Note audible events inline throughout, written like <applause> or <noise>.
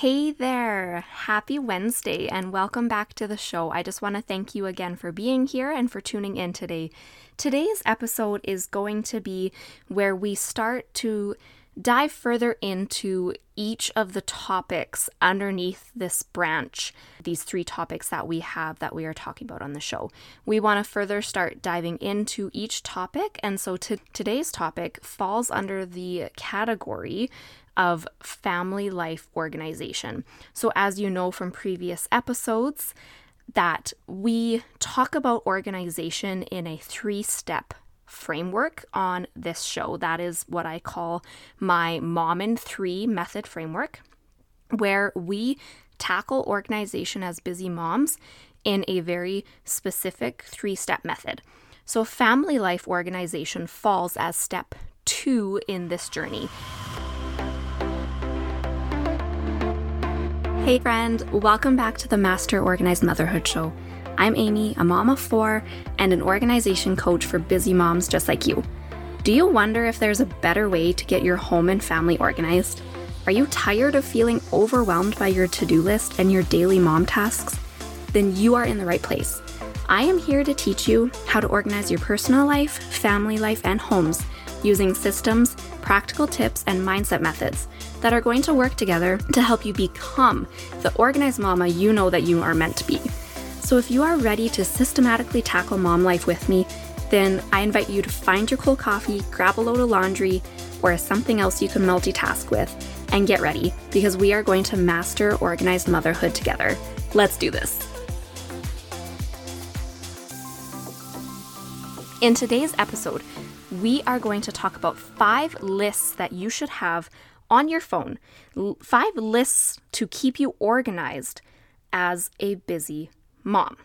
Hey there! Happy Wednesday and welcome back to the show. I just want to thank you again for being here and for tuning in today. Today's episode is going to be where we start to dive further into each of the topics underneath this branch, these three topics that we have that we are talking about on the show. We want to further start diving into each topic, and so to today's topic falls under the category of family life organization. So, as you know from previous episodes, that we talk about organization in a three step framework on this show. That is what I call my Mommin' Three method framework, where we tackle organization as busy moms in a very specific three step method. So, family life organization falls as step two in this journey. Hey, friend, welcome back to the Master Organized Motherhood Show. I'm Amy, a mom of four, and an organization coach for busy moms just like you. Do you wonder if there's a better way to get your home and family organized? Are you tired of feeling overwhelmed by your to do list and your daily mom tasks? Then you are in the right place. I am here to teach you how to organize your personal life, family life, and homes using systems, practical tips, and mindset methods that are going to work together to help you become the organized mama you know that you are meant to be. So if you are ready to systematically tackle mom life with me, then I invite you to find your cold coffee, grab a load of laundry, or something else you can multitask with, and get ready because we are going to master organized motherhood together. Let's do this. In today's episode, we are going to talk about five lists that you should have on your phone. Five lists to keep you organized as a busy mom.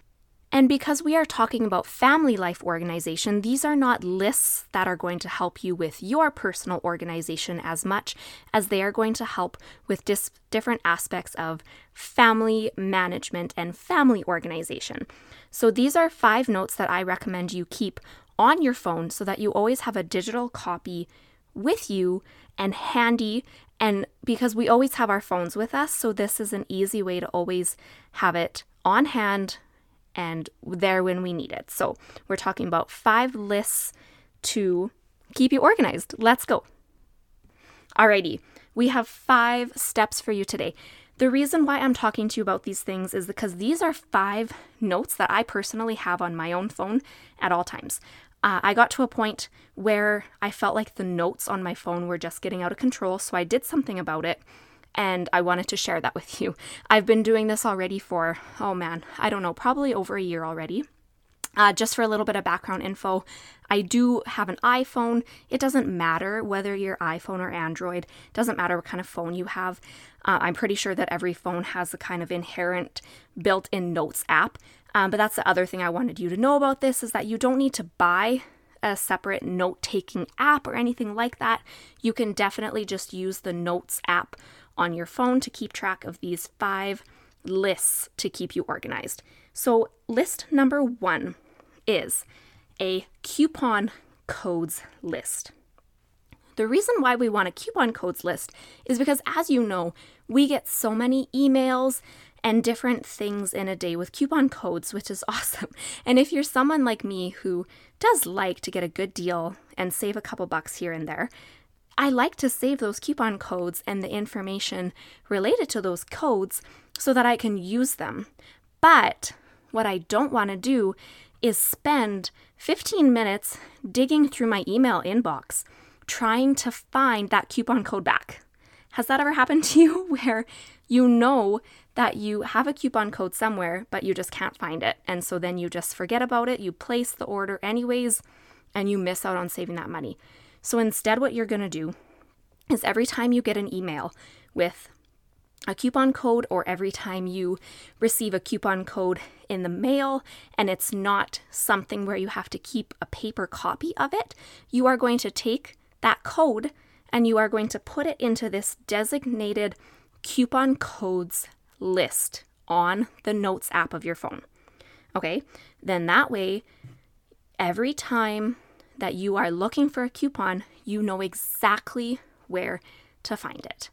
And because we are talking about family life organization, these are not lists that are going to help you with your personal organization as much as they are going to help with dis- different aspects of family management and family organization. So these are five notes that I recommend you keep on your phone so that you always have a digital copy with you and handy and because we always have our phones with us, so this is an easy way to always have it on hand and there when we need it. So, we're talking about five lists to keep you organized. Let's go. Alrighty, we have five steps for you today. The reason why I'm talking to you about these things is because these are five notes that I personally have on my own phone at all times. Uh, I got to a point where I felt like the notes on my phone were just getting out of control, so I did something about it and I wanted to share that with you. I've been doing this already for, oh man, I don't know, probably over a year already. Uh, just for a little bit of background info, I do have an iPhone. It doesn't matter whether you're iPhone or Android, it doesn't matter what kind of phone you have. Uh, I'm pretty sure that every phone has a kind of inherent built in notes app. Um, but that's the other thing I wanted you to know about this is that you don't need to buy a separate note taking app or anything like that. You can definitely just use the Notes app on your phone to keep track of these five lists to keep you organized. So, list number one is a coupon codes list. The reason why we want a coupon codes list is because, as you know, we get so many emails and different things in a day with coupon codes, which is <laughs> awesome. And if you're someone like me who does like to get a good deal and save a couple bucks here and there, I like to save those coupon codes and the information related to those codes so that I can use them. But what I don't want to do is spend 15 minutes digging through my email inbox trying to find that coupon code back. Has that ever happened to you <laughs> where you know that you have a coupon code somewhere, but you just can't find it? And so then you just forget about it, you place the order anyways, and you miss out on saving that money. So instead, what you're going to do is every time you get an email with a coupon code, or every time you receive a coupon code in the mail and it's not something where you have to keep a paper copy of it, you are going to take that code and you are going to put it into this designated coupon codes list on the Notes app of your phone. Okay, then that way, every time that you are looking for a coupon, you know exactly where to find it.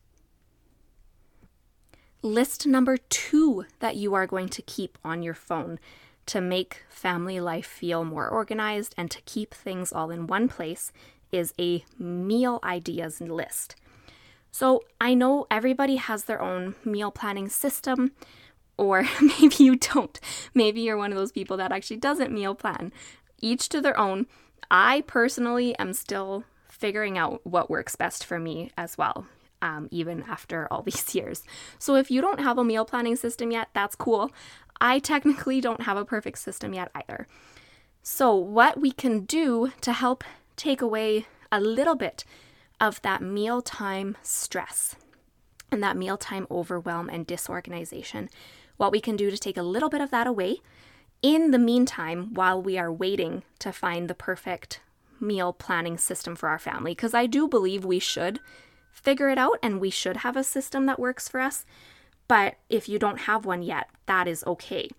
List number two that you are going to keep on your phone to make family life feel more organized and to keep things all in one place is a meal ideas list. So I know everybody has their own meal planning system, or <laughs> maybe you don't. Maybe you're one of those people that actually doesn't meal plan. Each to their own. I personally am still figuring out what works best for me as well. Um, even after all <laughs> these years. So, if you don't have a meal planning system yet, that's cool. I technically don't have a perfect system yet either. So, what we can do to help take away a little bit of that mealtime stress and that mealtime overwhelm and disorganization, what we can do to take a little bit of that away in the meantime while we are waiting to find the perfect meal planning system for our family. Because I do believe we should figure it out and we should have a system that works for us. But if you don't have one yet, that is okay.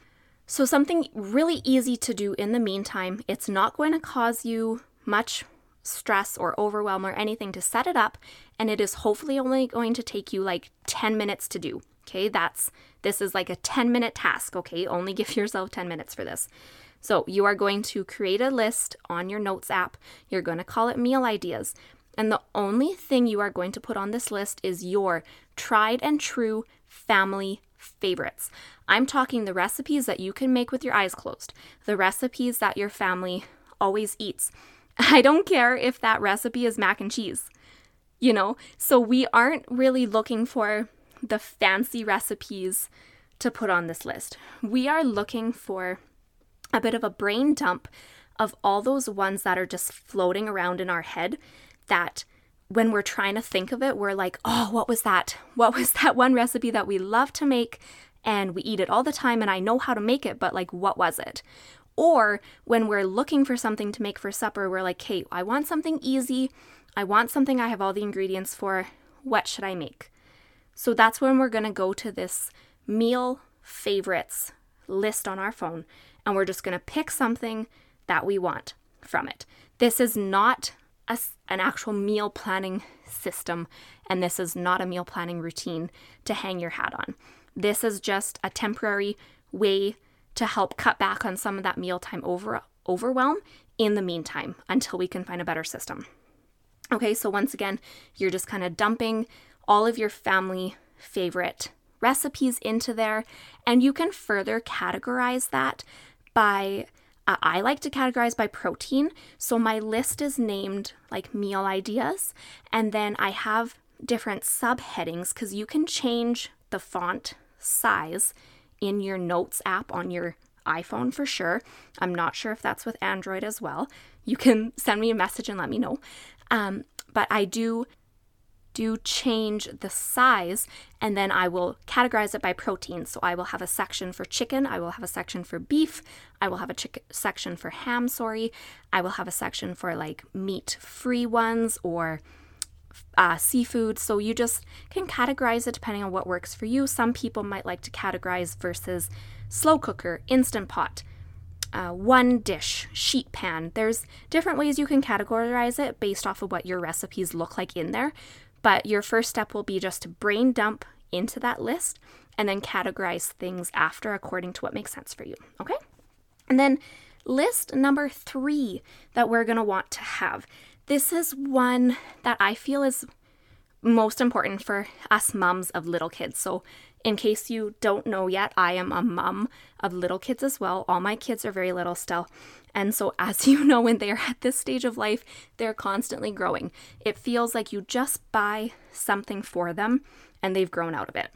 So, something really easy to do in the meantime, it's not going to cause you much stress or overwhelm or anything to set it up, and it is hopefully only going to take you like 10 minutes to do. Okay, that's this is like a 10 minute task. Okay, only give <laughs> yourself 10 minutes for this. So, you are going to create a list on your notes app. You're going to call it meal ideas. And the only thing you are going to put on this list is your tried and true family favorites. I'm talking the recipes that you can make with your eyes closed, the recipes that your family always eats. <laughs> I don't care if that recipe is mac and cheese, you know? So we aren't really looking for the fancy recipes to put on this list. We are looking for a bit of a brain dump of all those ones that are just floating around in our head that when we're trying to think of it, we're like, oh, what was that? What was <laughs> that one recipe that we love to make and we eat it all the time and I know how to make it, but like, what was it? Or when we're looking for something to make for supper, we're like, hey, I want something easy. I want something I have all the ingredients for. What should I make? So that's when we're going to go to this meal favorites list on our phone and we're just going to pick something that we want from it. This is not a, an actual meal planning system, and this is not a meal planning routine to hang your hat on. This is just a temporary way to help cut back on some of that mealtime over, overwhelm in the meantime until we can find a better system. Okay, so once again, you're just kind of dumping all of your family favorite recipes into there, and you can further categorize that by uh, I like to categorize by protein. So my list is named like meal ideas. And then I have different subheadings because you can change the font size in your notes app on your iPhone for sure. I'm not sure if that's with Android as well. You can <laughs> send me a message and let me know. Um, but I do do change the size and then I will categorize it by protein. So I will have a section for chicken, I will have a section for beef, I will have a chick- section for ham, sorry. I will have a section for like meat free ones or uh, seafood. So you just can categorize it depending on what works for you. Some people might like to categorize versus slow cooker, instant pot. Uh, one dish, sheet pan. There's different ways you can categorize it based off of what your recipes look like in there. But your first step will be just to brain dump into that list and then categorize things after according to what makes sense for you. Okay? And then list number three that we're going to want to have. This is one that I feel is most important for us moms of little kids. So, in case you don't know yet, I am a mom of little kids as well. All my kids are very little still. And so, <laughs> as you know, when they are at this stage of life, they're constantly growing. It feels like you just buy something for them and they've grown out of it.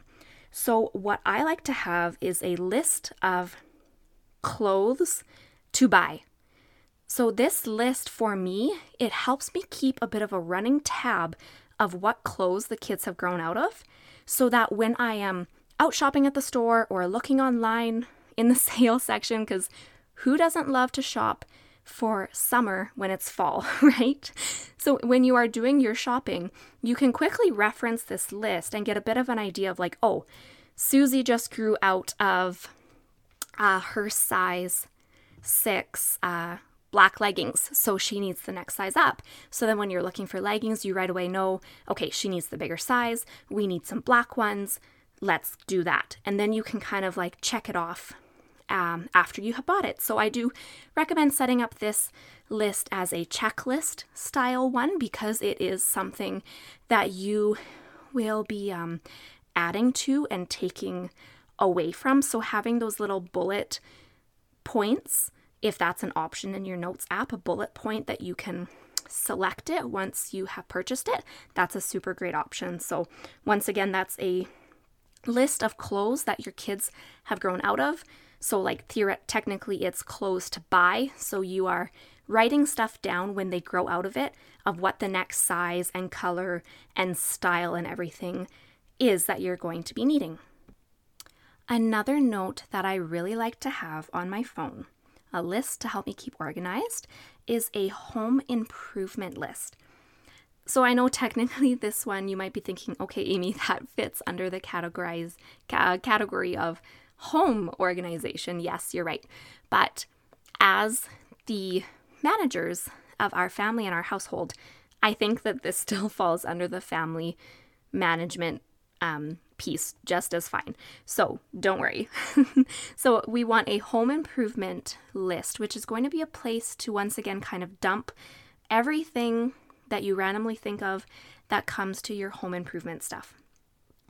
So, what I like to have is a list of clothes to buy. So, this list for me, it helps me keep a bit of a running tab of what clothes the kids have grown out of so that when I am out shopping at the store or looking online in the <laughs> sale section, because who doesn't love to shop for summer when it's fall, <laughs> right? So when you are doing your shopping, you can quickly reference this list and get a bit of an idea of like, oh, Susie just grew out of uh, her size six uh, black leggings, so she needs the next size up. So then when you're looking for leggings, you right away know, okay, she needs the bigger size. We need some black ones let's do that. And then you can kind of like check it off um, after you have bought it. So I do recommend setting up this list as a checklist style one because it is something that you will be um, adding to and taking away from. So having those little bullet points, if that's an option in your notes app, a bullet point that you can select it once you have purchased it, that's a super great option. So once again, that's a list of clothes that your kids have grown out of. So, like, theoret- technically, it's clothes to buy. So, you are writing stuff down when they grow out of it of what the next size and color and style and everything is that you're going to be needing. Another note that I really like to have on my phone, a list to help me keep organized, is a home improvement list. So I know technically <laughs> this one you might be thinking, okay, Amy, <laughs> that fits under the categorize ca- category of home organization. Yes, you're right. But as the managers of our family and our household, I think that this <laughs> still falls under the family management um, piece just as fine. So don't worry. so we want a home improvement list, which is going to be a place to once again kind of dump everything that you randomly think of that comes to your home improvement stuff.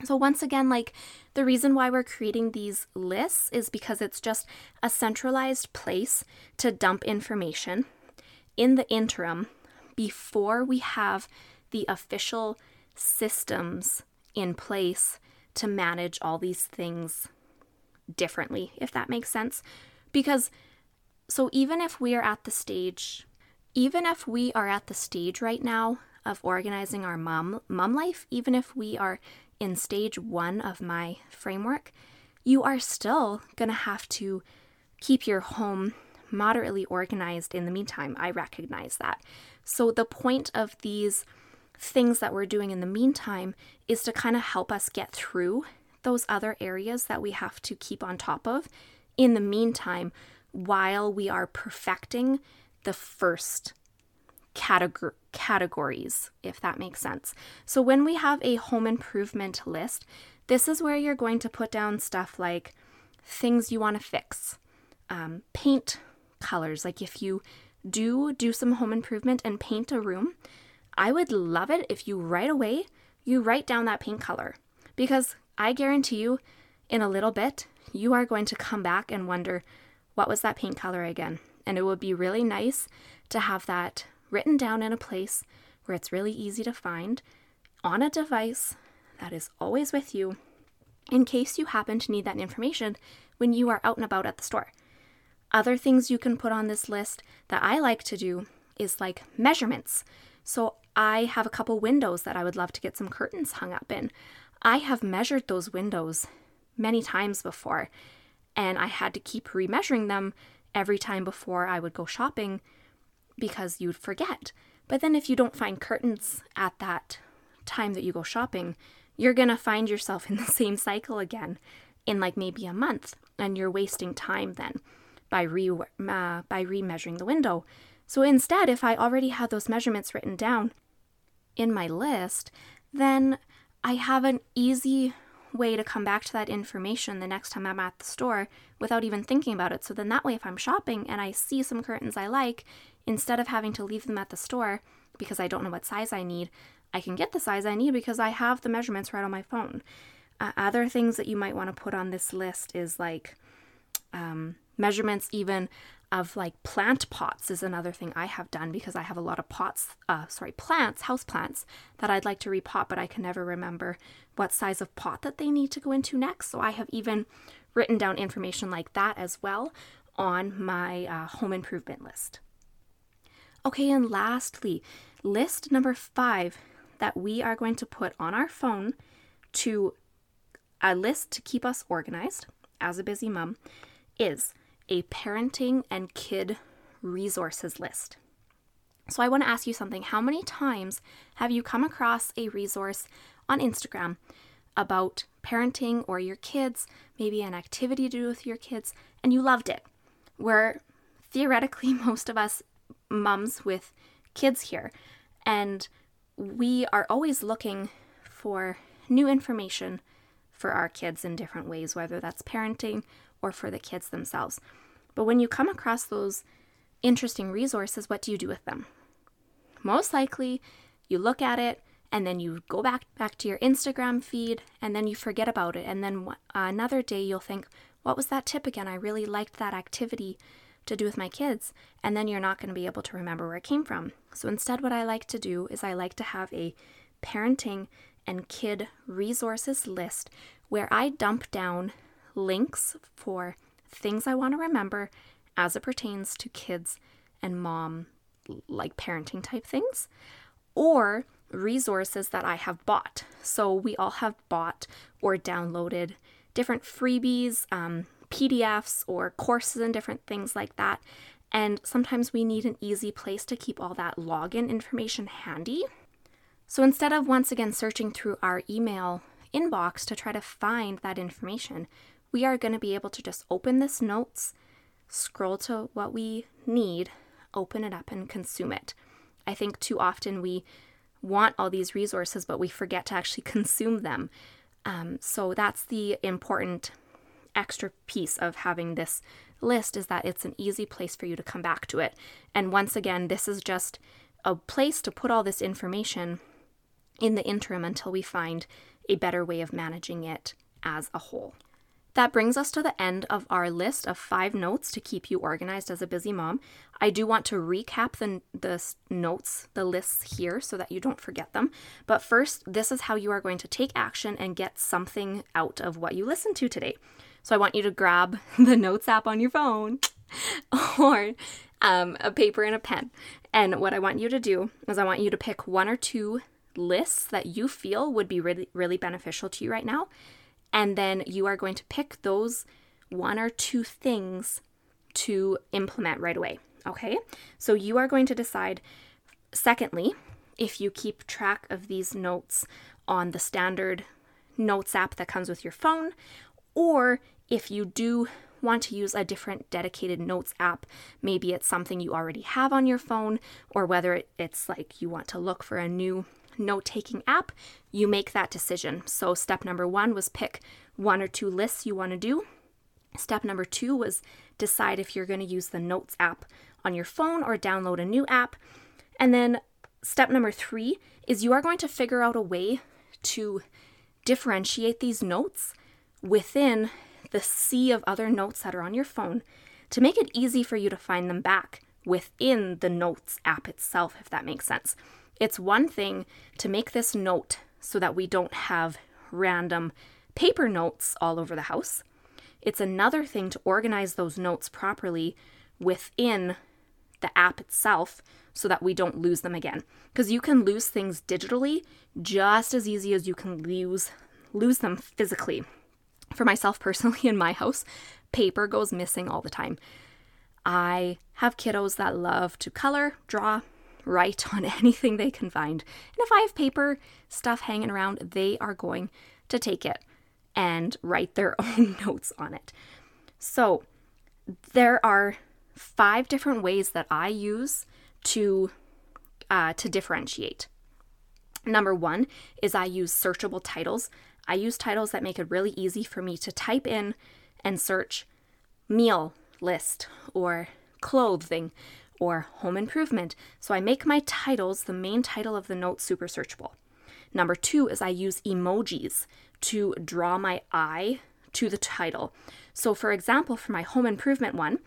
So, once again, like the reason why we're creating these lists is because it's just a centralized place to dump information in the interim before we have the official systems in place to manage all these things differently, if that makes sense. Because, so even if we are at the stage even if we are at the stage right now of organizing our mom mom life, even if we are in stage 1 of my framework, you are still going to have to keep your home moderately organized in the meantime. I recognize that. So the point of these things that we're doing in the meantime is to kind of help us get through those other areas that we have to keep on top of in the meantime while we are perfecting the first categor- categories, if that makes sense. So when we have a home improvement list, this is where you're going to put down stuff like things you want to fix, um, paint colors. Like if you do do some home improvement and paint a room, I would love it if you right away you write down that paint color because I guarantee you in a little bit you are going to come back and wonder what was that paint color again? And it would be really nice to have that written down in a place where it's really easy to find on a device that is always with you in case you happen to need that information when you are out and about at the store. Other things you can put on this list that I like to do is like measurements. So I have a couple windows that I would love to get some curtains hung up in. I have measured those windows many times before, and I had to keep remeasuring them every time before I would go shopping because you'd forget. But then if you don't find curtains at that time that you go shopping, you're going to find yourself in <laughs> the same cycle again in like maybe a month and you're wasting time then by re uh, by remeasuring the window. So instead, if I already had those measurements written down in my list, then I have an easy way to come back to that information the next time I'm at the store without even thinking about it. So then that way, if I'm shopping and I see some curtains I like, instead of having to leave them at the store because I don't know what size I need, I can get the size I need because I have the measurements right on my phone. Uh, other things that you might want to put on this list is like um, measurements, even of like plant pots is another thing I have done because I have a lot of pots, uh, sorry, plants, house plants that I'd like to repot, but I can never remember what size of pot that they need to go into next. So I have even written down information like that as well on my uh, home improvement list. Okay, and lastly, list number five that we are going to put on our phone to a list to keep us organized as a busy mom is a parenting and kid resources list. So I want to ask you something. How many times have you come across a resource on Instagram about parenting or your kids, maybe an activity to do with your kids, and you loved it? Where theoretically, <laughs> most of us mums with kids here, and we are always looking for new information for our kids in different ways, whether that's parenting or for the kids themselves. But when you come across those interesting resources, what do you do with them? Most likely, you look at it and then you go back back to your Instagram feed and then you forget about it and then another day you'll think, what was that tip again? I really liked that activity to do with my kids, and then you're not going to be able to remember where it came from. So instead, what I like to do is I like to have a parenting and kid resources list where I dump down links for things I want to remember as it pertains to kids and mom, like parenting type things, or resources that I have bought. So we all have bought or downloaded different freebies, um, PDFs, or courses and different things like that. And sometimes we need an easy place to keep all that login information handy. So instead of once again searching through our email inbox to try to find that information, we are going to be able to just open this notes, scroll to what we need, open it up, and consume it. I think too often we want all these resources, but we forget to actually <laughs> consume them. Um, so that's the important extra piece of having this list is that it's an easy place for you to come back to it. And once again, this is just a place to put all this information in the interim until we find a better way of managing it as a whole. That brings us to the end of our list of five notes to keep you organized as a busy mom. I do want to recap the, the notes, the lists here, so that you don't forget them. But first, this is how you are going to take action and get something out of what you listened to today. So I want you to grab <laughs> the notes app on your phone <laughs> or um, a paper and a pen. And what I want you to do is I want you to pick one or two lists that you feel would be really, really beneficial to you right now and then you are going to pick those one or two things to implement right away. Okay, so you are going to decide, secondly, if you keep track of these notes on the standard notes app that comes with your phone, or if you do want to use a different dedicated notes app, maybe it's something you already have on your phone, or whether it's like you want to look for a new note taking app, you make that decision. So, step number one was pick one or two lists you want to do. Step number two was decide if you're going to use the Notes app on your phone or download a new app. And then step number three is you are going to figure out a way to differentiate these notes within the sea of other notes that are on your phone to make it easy for you to find them back within the Notes app itself, if that makes sense. It's one thing to make this note so that we don't have random paper notes all over the house. It's another thing to organize those notes properly within the app itself so that we don't lose them again. Because you can lose things digitally just as easy as you can lose lose them physically. For myself personally <laughs> in my house, paper goes missing all the time. I have kiddos that love to color, draw, write on <laughs> anything they can find. And if I have paper stuff hanging around, they are going to take it and write their <laughs> own notes on it. So there are five different ways that I use to uh, to differentiate. Number one is I use searchable titles. I use titles that make it really easy for me to type in and search meal list or clothing or home improvement. So I make my titles, the main title of the note, super searchable. Number two is I use emojis to draw my eye to the title. So, for example, for my home improvement one,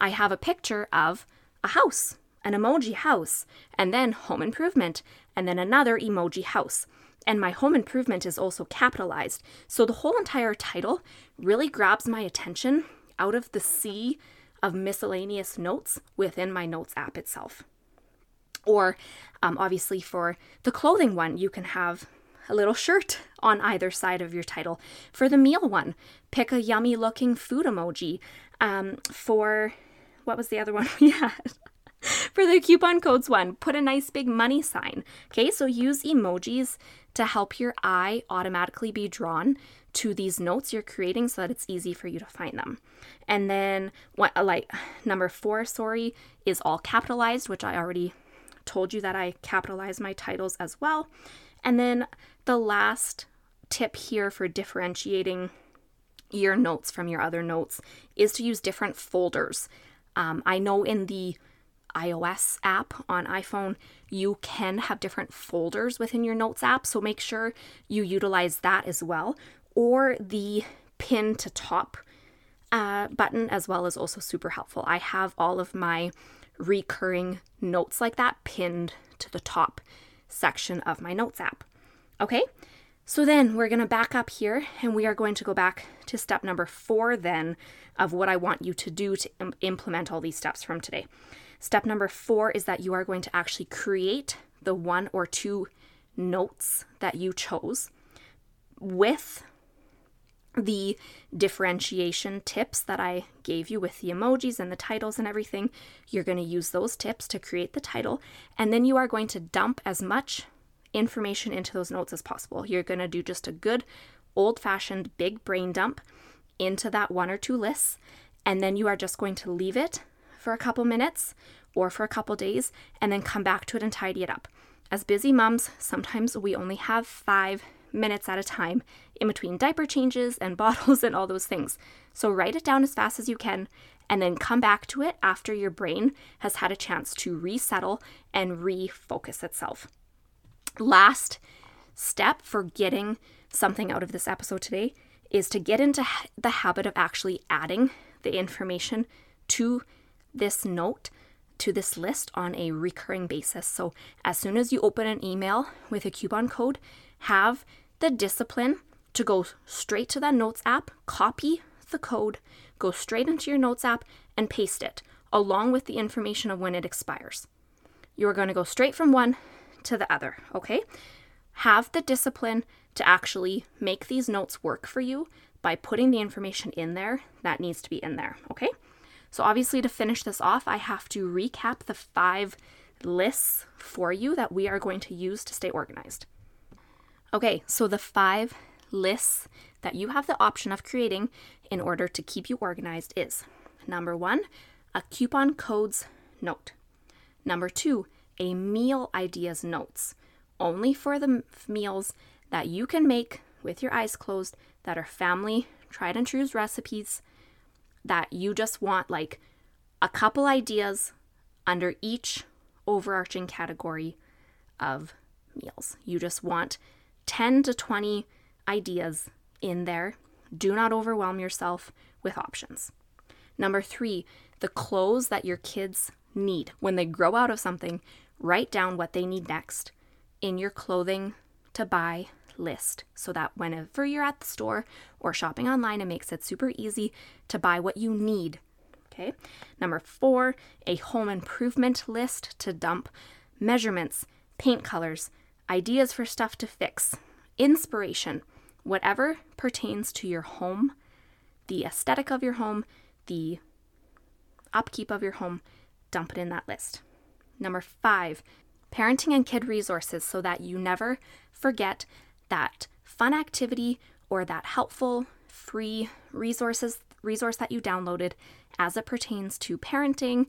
I have a picture of a house, an emoji house, and then home improvement, and then another emoji house. And my home improvement is also capitalized. So the whole entire title really grabs my attention out of the sea of miscellaneous notes within my notes app itself. Or um, obviously, for the clothing one, you can have a little shirt on either side of your title. For the meal one, pick a yummy looking food emoji. Um, for what was the other one <laughs> we had? for the coupon codes one, put a nice big money sign. Okay, so use emojis to help your eye automatically be drawn to these notes you're creating so that it's easy for you to find them. And then what like number 4, sorry, is all capitalized, which I already told you that I capitalize my titles as well. And then the last tip here for differentiating your notes from your other notes is to use different folders. Um, I know in the iOS app on iPhone, you can have different folders within your Notes app. So make sure you utilize that as well. Or the pin to top uh, button as well is also super helpful. I have all of my recurring notes like that pinned to the top section of my Notes app. Okay, so then we're going to back up here and we are going to go back to step number four then of what I want you to do to Im- implement all these steps from today. Step number four is that you are going to actually create the one or two notes that you chose with the differentiation tips that I gave you with the emojis and the titles and everything. You're going to use those tips to create the title, and then you are going to dump as much information into those notes as possible. You're going to do just a good old fashioned big brain dump into that one or two lists, and then you are just going to leave it for a couple minutes or for a couple days and then come back to it and tidy it up. As busy moms, sometimes we only have five minutes at a time in between diaper changes and <laughs> bottles and all those things. So write it down as fast as you can and then come back to it after your brain has had a chance to resettle and refocus itself. Last step for getting something out of this episode today is to get into the habit of actually adding the information to this note to this list on a recurring basis. So, as soon as you open an email with a coupon code, have the discipline to go straight to that Notes app, copy the code, go straight into your Notes app, and paste it along with the information of when it expires. You're going to go straight from one to the other, okay? Have the discipline to actually make these notes work for you by putting the information in there that needs to be in there, okay? So, obviously, to finish this off, I have to recap the five lists for you that we are going to use to stay organized. Okay, so the five lists that you have the option of creating in order to keep you organized is number one, a coupon codes note. Number two, a meal ideas notes, only for the meals that you can make with your eyes closed that are family tried and true recipes that you just want like a couple ideas under each overarching category of meals. You just want 10 to 20 ideas in there. Do not overwhelm yourself with options. Number three, the clothes that your kids need. When they grow out of something, write down what they need next in your clothing to buy list so that whenever you're at the store or shopping online, it makes it super easy to buy what you need. Okay. Number four, a home improvement list to dump measurements, paint colors, ideas for stuff to fix, inspiration, whatever pertains to your home, the aesthetic of your home, the upkeep of your home, dump it in that list. Number five, parenting and kid resources so that you never forget that fun activity or that helpful free resources resource that you downloaded as it pertains to parenting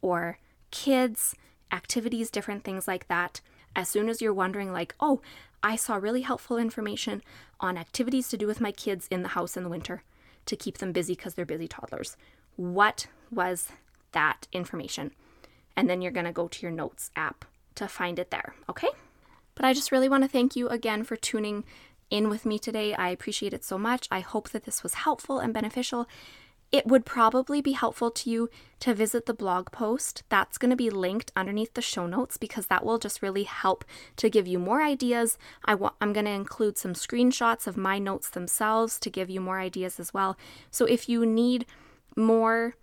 or kids, activities, different things like that. As soon as you're wondering like, "Oh, I saw really helpful information on activities to do with my kids in the house in the winter to keep them busy because they're busy toddlers." What was that information? And then you're going to go to your notes app to find it there, okay? But I just really want to thank you again for tuning in with me today. I appreciate it so much. I hope that this was helpful and beneficial. It would probably be helpful to you to visit the blog post. That's going to be linked underneath the show notes because that will just really help to give you more ideas. I wa- I'm going to include some screenshots of my notes themselves to give you more ideas as well. So if you need more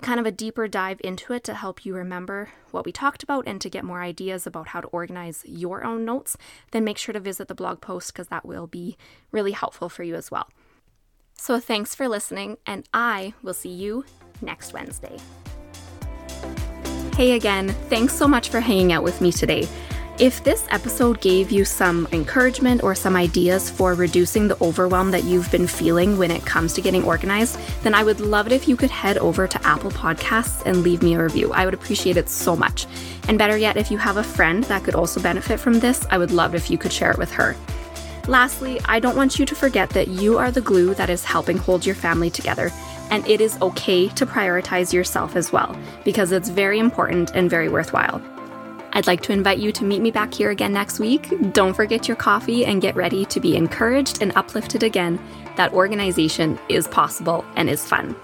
kind of a deeper dive into it to help you remember what we talked about and to get more ideas about how to organize your own notes, then make sure to visit the blog post because that will be really helpful for you as well. So, thanks for listening, and I will see you next Wednesday. Hey again, thanks so much for hanging out with me today. If this episode gave you some encouragement or some ideas for reducing the overwhelm that you've been feeling when it comes to getting organized, then I would love it if you could head over to Apple Podcasts and leave me a review. I would appreciate it so much. And better yet, if you have a friend that could also benefit from this, I would love if you could share it with her. Lastly, I don't want you to forget that you are the glue that is helping hold your family together, and it is okay to prioritize yourself as well, because it's very important and very worthwhile. I'd like to invite you to meet me back here again next week. Don't forget your coffee and get ready to be encouraged and uplifted again that organization is possible and is fun.